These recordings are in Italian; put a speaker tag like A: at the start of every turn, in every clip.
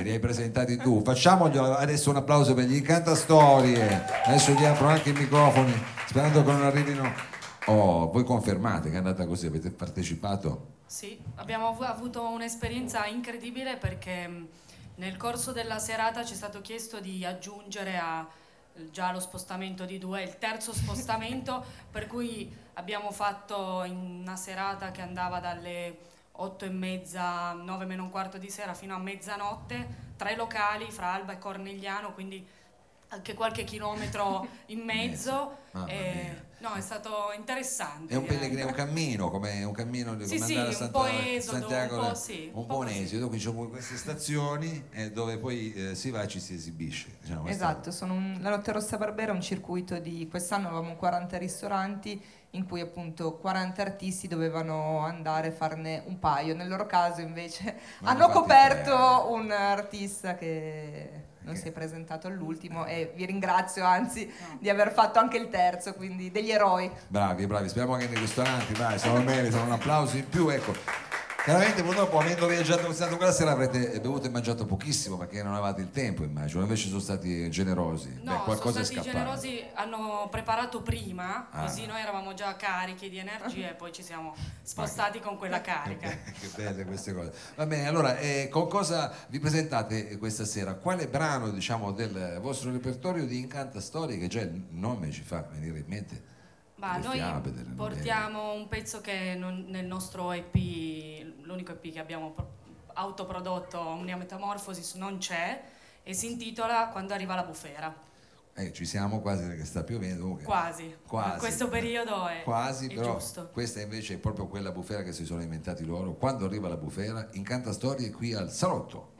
A: bene, li hai presentati tu. Facciamogli adesso un applauso per gli incantastorie. Adesso gli apro anche i microfoni, sperando che non arrivino. Oh, voi confermate che è andata così, avete partecipato?
B: Sì, abbiamo avuto un'esperienza incredibile perché nel corso della serata ci è stato chiesto di aggiungere a già lo spostamento di due, il terzo spostamento, per cui abbiamo fatto in una serata che andava dalle 8 e mezza, 9 meno un quarto di sera fino a mezzanotte, tre locali fra Alba e Cornigliano, quindi anche qualche chilometro in mezzo. e, no, è stato interessante.
A: È un pellegrino, un cammino, come un cammino
B: di sì, sì,
A: andare a
B: Santa, un po' esodo, Santiago, un po', sì,
A: un, un po', po esodo, quindi c'è queste stazioni eh, dove poi eh, si va e ci si esibisce.
C: Diciamo, esatto, un, la Notte Rossa Barbera è un circuito di quest'anno avevamo 40 ristoranti in cui appunto 40 artisti dovevano andare a farne un paio. Nel loro caso invece Ma hanno coperto un artista che non si è presentato all'ultimo e vi ringrazio anzi di aver fatto anche il terzo, quindi degli eroi.
A: Bravi, bravi, speriamo che nei ristoranti, dai, sono meritano un applauso in più, ecco. Chiaramente purtroppo avendo viaggiato quest'anno quella sera avrete bevuto e mangiato pochissimo perché non avevate il tempo immagino, invece sono stati generosi.
B: No, Beh, qualcosa sono stati generosi, hanno preparato prima, ah. così noi eravamo già carichi di energie e poi ci siamo spostati con quella carica.
A: che belle queste cose. Va bene, allora eh, con cosa vi presentate questa sera? Quale brano diciamo, del vostro repertorio di Incanta Storie che già il nome ci fa venire in mente?
B: Ma noi portiamo un pezzo che non, nel nostro EP, l'unico EP che abbiamo autoprodotto, Omnia Metamorphosis, non c'è e si intitola Quando arriva la bufera.
A: Eh, ci siamo quasi perché sta piovendo.
B: Quasi. quasi. In questo periodo è,
A: quasi,
B: è
A: però
B: giusto.
A: Questa invece è proprio quella bufera che si sono inventati loro. Quando arriva la bufera, incanta storie qui al salotto.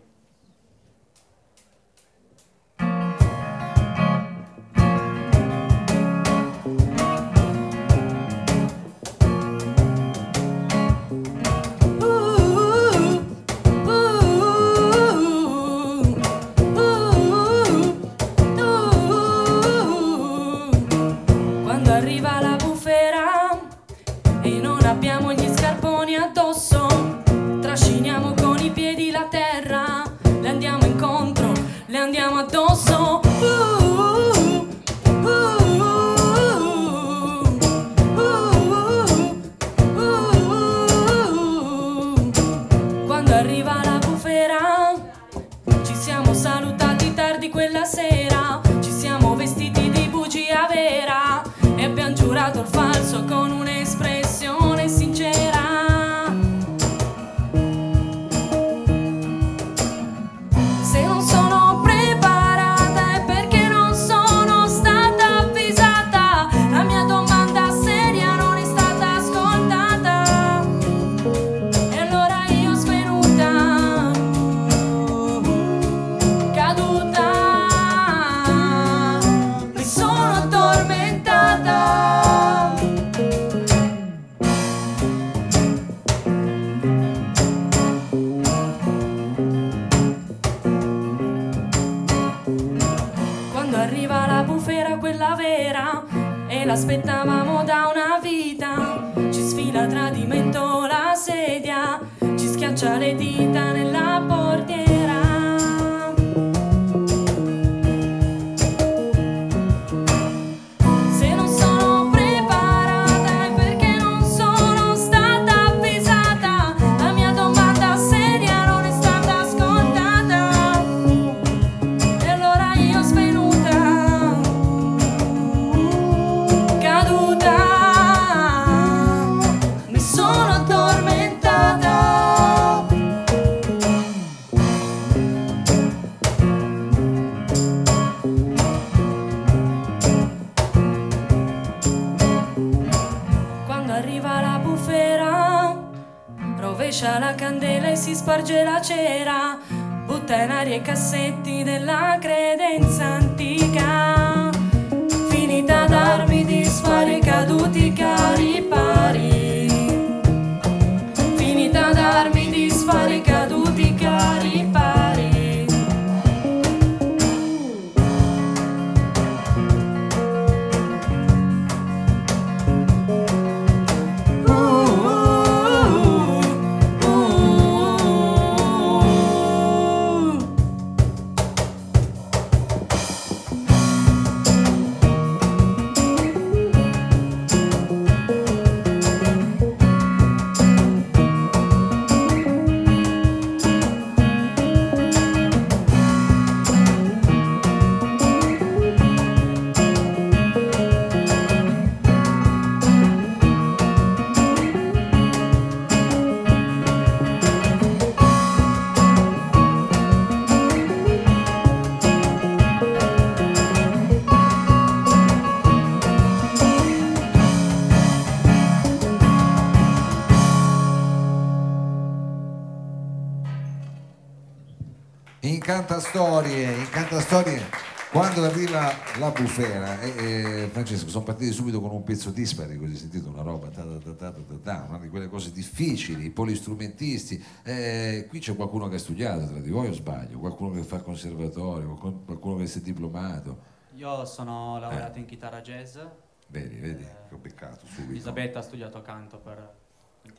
B: Bufera, eh, eh, Francesco, sono partiti subito con un pezzo dispari, così sentito una roba, ta, ta, ta, ta, ta, una di quelle cose difficili, i polistrumentisti. Eh, qui c'è qualcuno che ha studiato tra di voi o sbaglio? Qualcuno che fa conservatorio, qualcuno che si è diplomato?
D: Io sono laureato in chitarra jazz.
B: Vedi, vedi, che ho beccato subito.
D: Elisabetta ha studiato canto per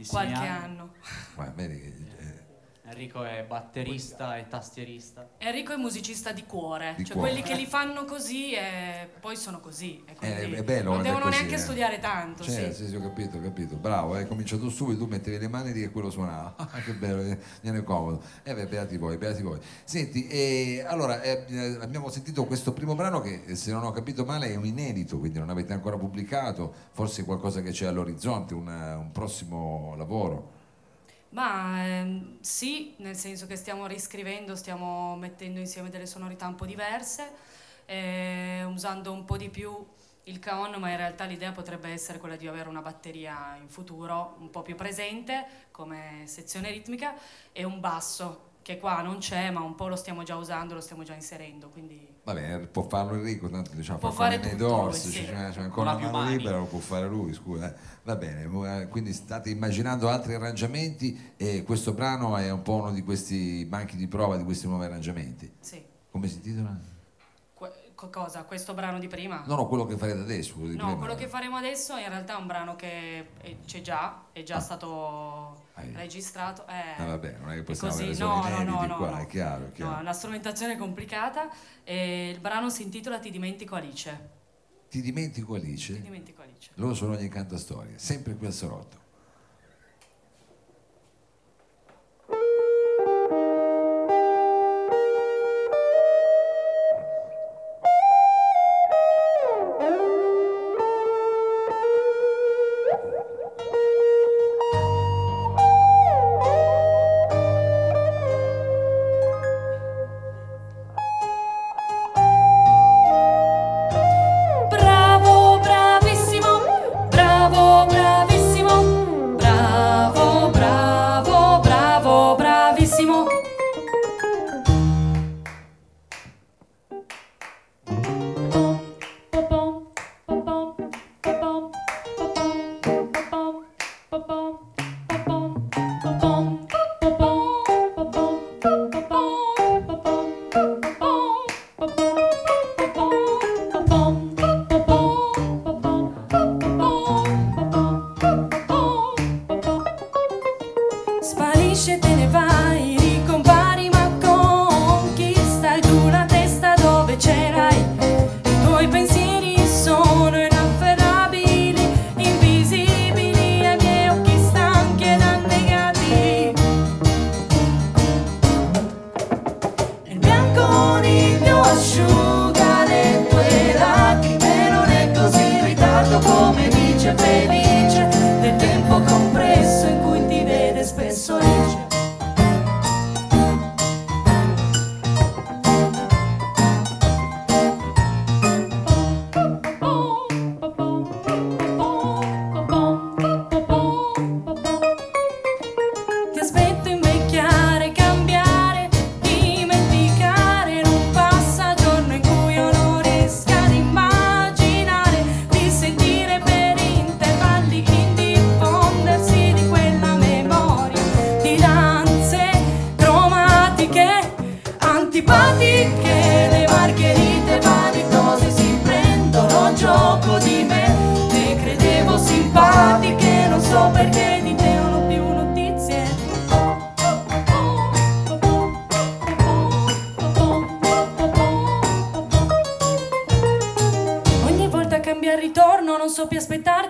A: qualche
D: anni.
A: anno.
B: Ma vedi, eh,
D: Enrico è batterista e tastierista.
A: Enrico è musicista di cuore,
B: Di
A: cioè
B: cuore.
A: quelli che li fanno così e poi sono così. E quindi
B: Eh, è bello
A: non devono
B: così,
A: neanche
B: eh.
A: studiare tanto.
B: Cioè,
A: sì.
B: sì, sì, ho capito, ho capito. Bravo, hai cominciato subito, tu mettevi le mani lì e quello suonava. Ah, che bello, eh, viene comodo. E beh, beati voi, beati voi. Senti, eh, allora, eh, eh, abbiamo sentito questo primo brano che, eh, se non ho capito male, è un inedito, quindi non avete ancora pubblicato, forse qualcosa che c'è all'orizzonte, un, un prossimo lavoro.
A: Ma ehm, sì, nel senso che stiamo riscrivendo, stiamo mettendo insieme delle sonorità un po' diverse, eh, usando un po' di più il caon, ma in realtà l'idea potrebbe essere quella di avere una batteria in futuro un po' più presente come sezione ritmica e un basso che qua non c'è, ma un po' lo stiamo già usando, lo stiamo già inserendo, quindi
B: Va bene, può farlo Enrico, tanto diciamo,
A: Può
B: fa
A: fare
B: nei
A: tutto
B: dorsi, c'è, c'è ancora
D: Non ha
B: una
D: più
B: mano
D: mani.
B: libera, lo può fare lui, scusa. eh. Va bene, eh, quindi state immaginando altri arrangiamenti e questo brano è un po' uno di questi banchi di prova di questi nuovi arrangiamenti.
A: sì.
B: Come si intitola?
A: Cosa? Questo brano di prima?
B: No, no, quello che farete adesso. quello
A: No,
B: prima.
A: quello che faremo adesso in realtà è un brano che è- c'è già, è già
B: Ah.
A: stato
B: Ah, eh.
A: registrato. eh,
B: Ah, va bene, non è che possiamo
A: così. No, no, no, no,
B: qua,
A: no.
B: è chiaro, è
A: No,
B: chiaro.
A: è una strumentazione complicata e il brano si intitola Ti dimentico Alice.
B: Ti dimentico Alice?
A: Ti dimentico Alice.
B: Loro sono ogni cantastorie, sempre qui al Sorotto.
A: Come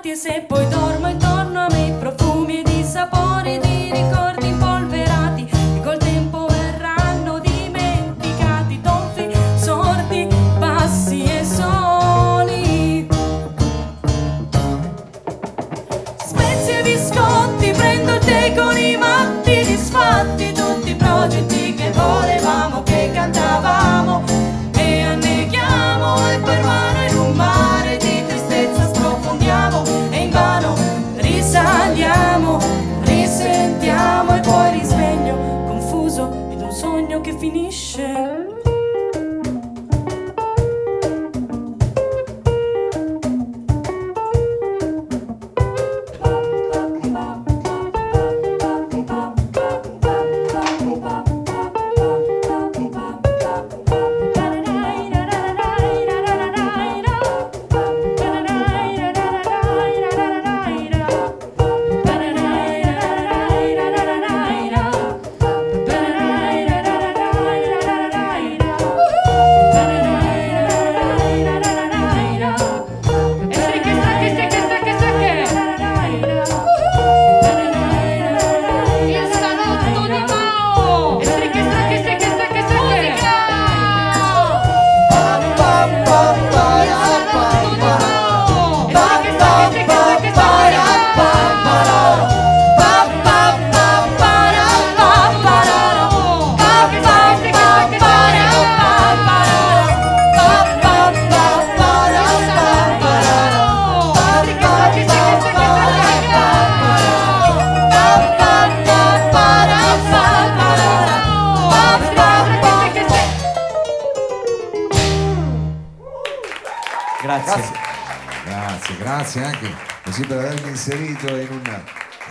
A: aspettarti e se poi saliamo, risentiamo e poi risveglio, confuso ed un
B: sogno che finisce.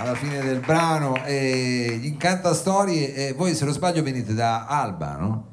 B: Alla fine del brano. E gli incanta storie. E voi, se non sbaglio, venite da Alba, no?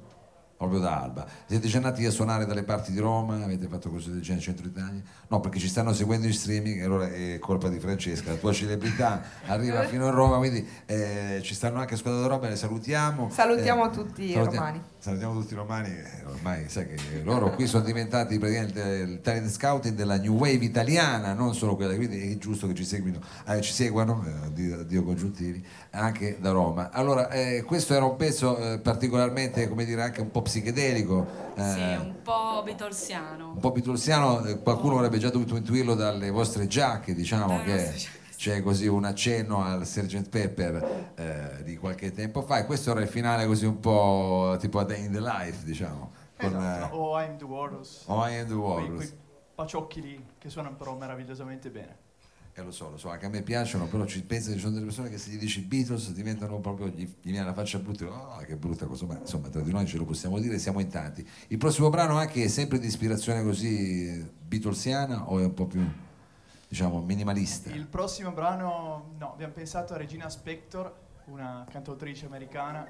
B: Proprio da Alba. Siete già andati a suonare dalle parti di Roma? Avete fatto cose del genere in centro Italia? No, perché ci stanno seguendo in streaming e allora è colpa di Francesca, la tua celebrità arriva fino a Roma, quindi eh, ci stanno anche ascoltando Roma, le salutiamo.
C: Salutiamo
B: Eh,
C: tutti i
B: saluti-
C: romani.
B: Salutiamo tutti i romani, eh, ormai sai che loro qui sono diventati praticamente il talent scouting della new wave italiana, non solo quella, quindi è giusto che ci, seguino, eh, ci seguano, eh, Dio, Dio congiuntivi, anche da Roma. Allora, eh, questo era un pezzo eh, particolarmente, come dire, anche un po' psichedelico, eh,
A: Sì, un po' beatlesiano.
B: un po' pitulsiano, eh, qualcuno avrebbe già dovuto intuirlo dalle vostre giacche, diciamo
A: Dalle
B: che c'è così un accenno al Sgt. Pepper eh, di qualche tempo fa e questo era il finale così un po' tipo a Day in the Life, diciamo. Con,
E: Esatto,
B: eh,
E: o I'm the Walrus.
B: Oh, I am the
E: Quei,
B: Walrus.
E: quei paciocchi lì che suonano però meravigliosamente bene.
B: Eh, lo so, lo so, anche a me piacciono, però ci penso ci sono delle persone che se gli dici Beatles diventano proprio, gli, gli viene la faccia brutta, oh che brutta cosa, ma insomma tra di noi ce lo possiamo dire, siamo in tanti. Il prossimo brano anche è sempre di ispirazione così beatlesiana o è un po' più, diciamo, minimalista?
E: Il prossimo brano, no, abbiamo pensato a Regina Spector, una cantautrice americana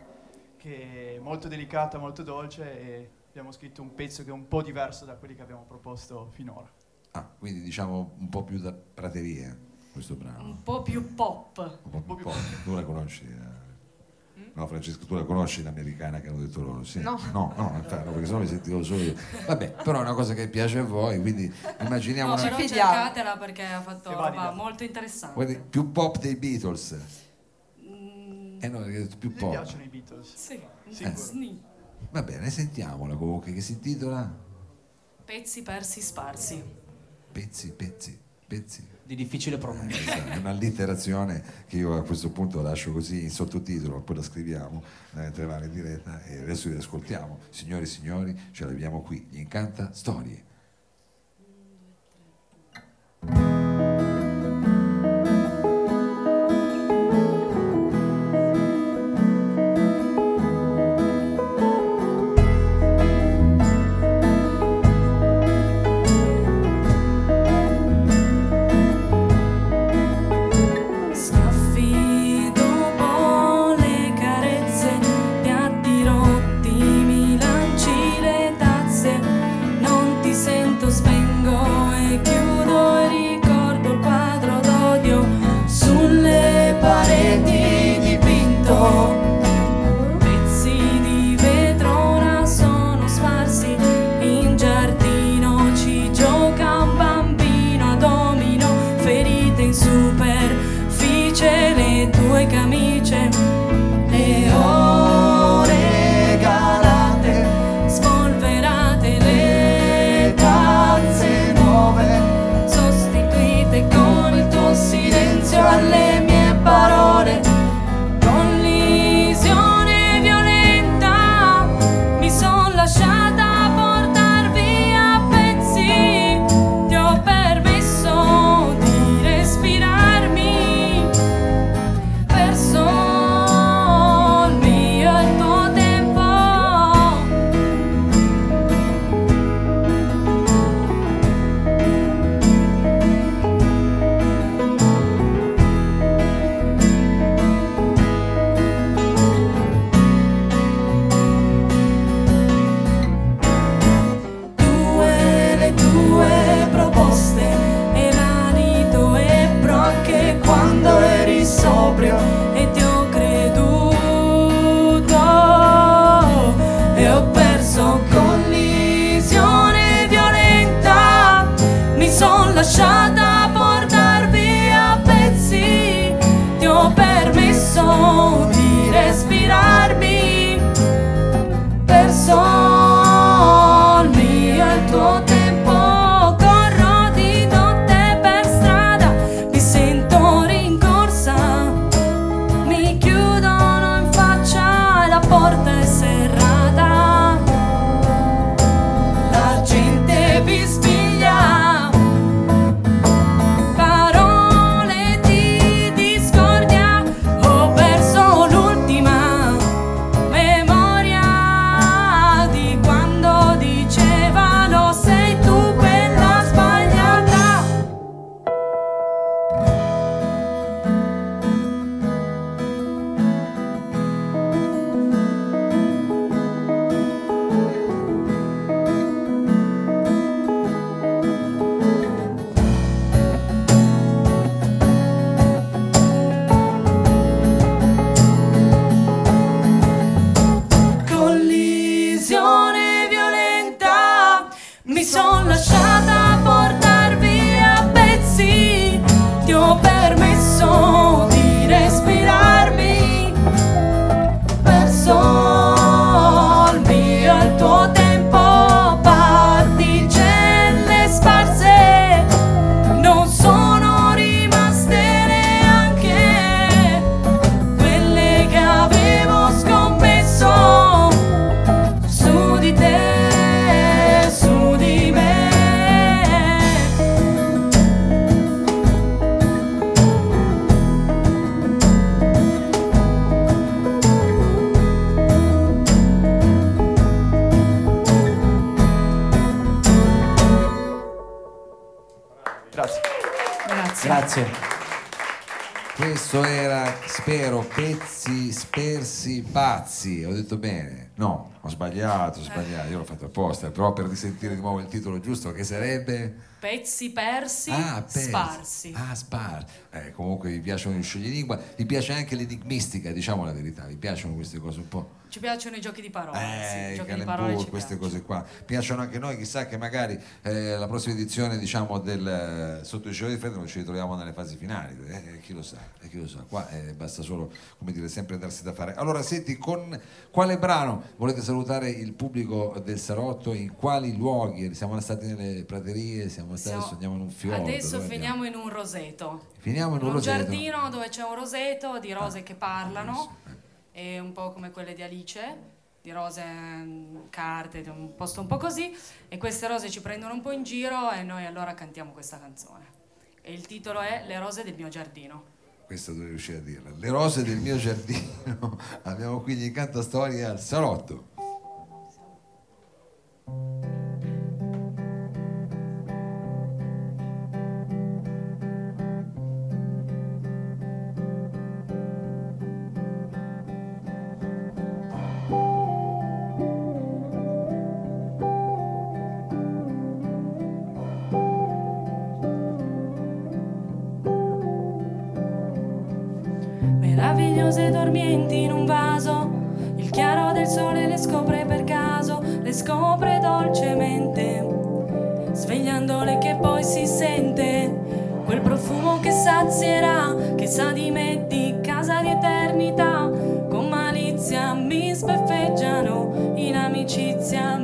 E: che è molto delicata, molto dolce e abbiamo scritto un pezzo che è un po' diverso da quelli che abbiamo proposto finora.
B: Ah, quindi diciamo un po' più da prateria questo brano.
A: Un po' più pop.
B: Un po' più pop. Tu la conosci? eh? No, Francesco, tu la conosci l'americana che hanno detto loro? Sì.
C: No.
B: no, no, infatti, no, perché sennò mi sentivo solo io. Vabbè, però è una cosa che piace a voi, quindi immaginiamo
A: No,
B: una...
A: però cercatela perché ha fatto roba molto interessante.
B: Guardi, più pop dei Beatles.
A: Mm,
B: Eh no, perché hai detto più pop.
E: piacciono i Beatles?
A: sì. Sni.
B: Va bene, sentiamola comunque, che si intitola
A: Pezzi persi sparsi.
B: Pezzi, pezzi, pezzi.
D: Di difficile pronuncia.
B: È un'allitterazione che io a questo punto lascio così in sottotitolo, poi la scriviamo mentre va in diretta e adesso li ascoltiamo. Signori e signori, ce l'abbiamo qui, gli incanta storie.
A: Schiaffi
E: Grazie.
B: Questo era, spero, pezzi spersi pazzi. Ho detto bene? No, ho sbagliato, ho sbagliato. Io l'ho fatto apposta, però per risentire di nuovo il titolo giusto, che sarebbe...
A: Pezzi persi,
B: Ah, pezzi.
A: sparsi.
B: Ah, sparsi. Eh, comunque vi piacciono gli scioglilingua, vi piace anche l'enigmistica, diciamo la verità, vi piacciono queste cose un po'.
A: Ci piacciono i giochi di parole.
B: Eh,
A: sì, giochi di parole
B: queste
A: piacciono.
B: cose qua. Piacciono anche noi, chissà che magari eh, la prossima edizione, diciamo, del eh, Sotto il cielo di freddo non ci ritroviamo nelle fasi finali. Eh, chi lo sa, eh, chi lo sa. Qua eh, basta solo, come dire, sempre darsi da fare. Allora, senti, con quale brano volete salutare il pubblico del Salotto? In quali luoghi? Siamo stati nelle praterie, siamo stati,
A: Siamo-
B: adesso andiamo in un fiordo.
A: Adesso finiamo in un roseto.
B: Finiamo in un
A: un
B: roseto.
A: giardino dove c'è un roseto di rose che parlano, e un po' come quelle di Alice, di rose mm, carte, un posto un po' così, e queste rose ci prendono un po' in giro e noi allora cantiamo questa canzone. E il titolo è Le rose del mio giardino.
B: Questa dovevo riuscire a dirla. Le rose del mio giardino. Abbiamo quindi in canta storia al salotto.
A: Dormienti in un vaso, il chiaro del sole le scopre per caso, le scopre dolcemente, svegliandole che poi si sente. Quel profumo che sazierà, che sa di me di casa di eternità, con malizia mi sbeffeggiano, in amicizia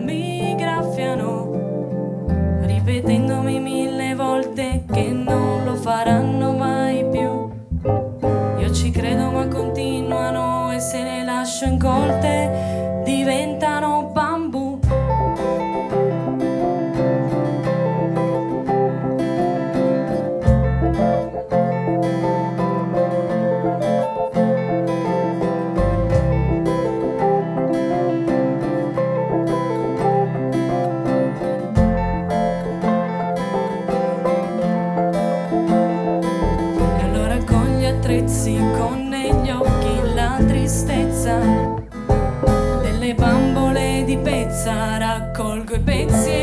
A: see.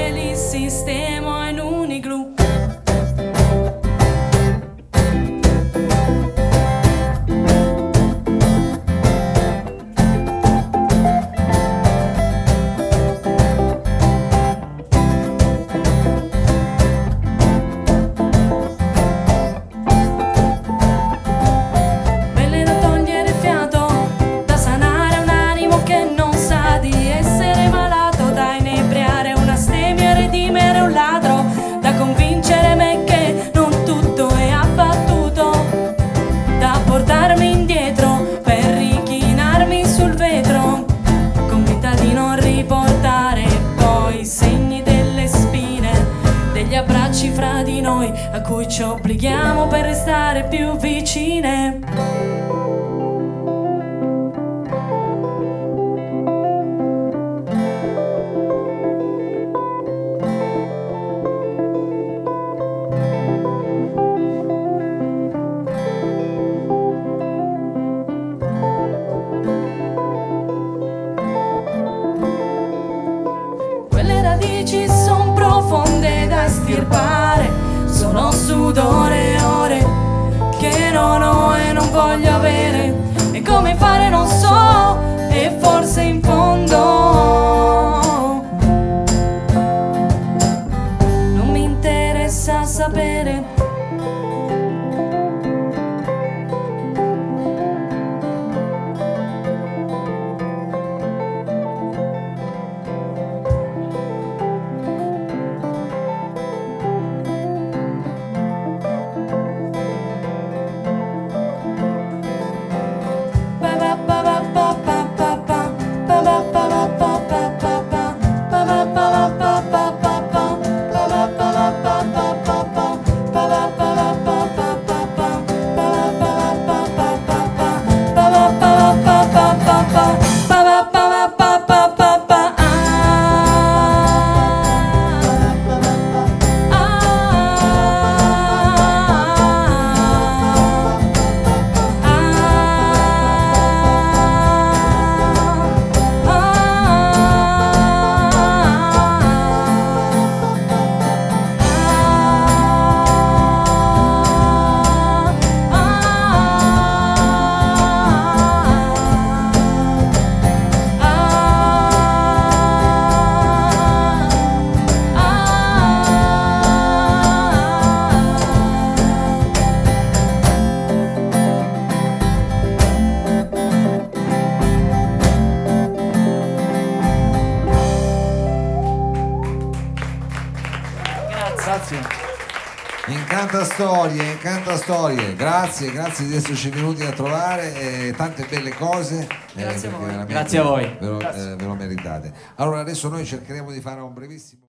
A: Storie, incanta storie. Grazie, grazie di esserci venuti a trovare eh, tante belle cose. eh,
B: Grazie a voi.
D: Grazie a voi.
A: Ve lo, eh, ve lo meritate. Allora adesso noi cercheremo di fare un brevissimo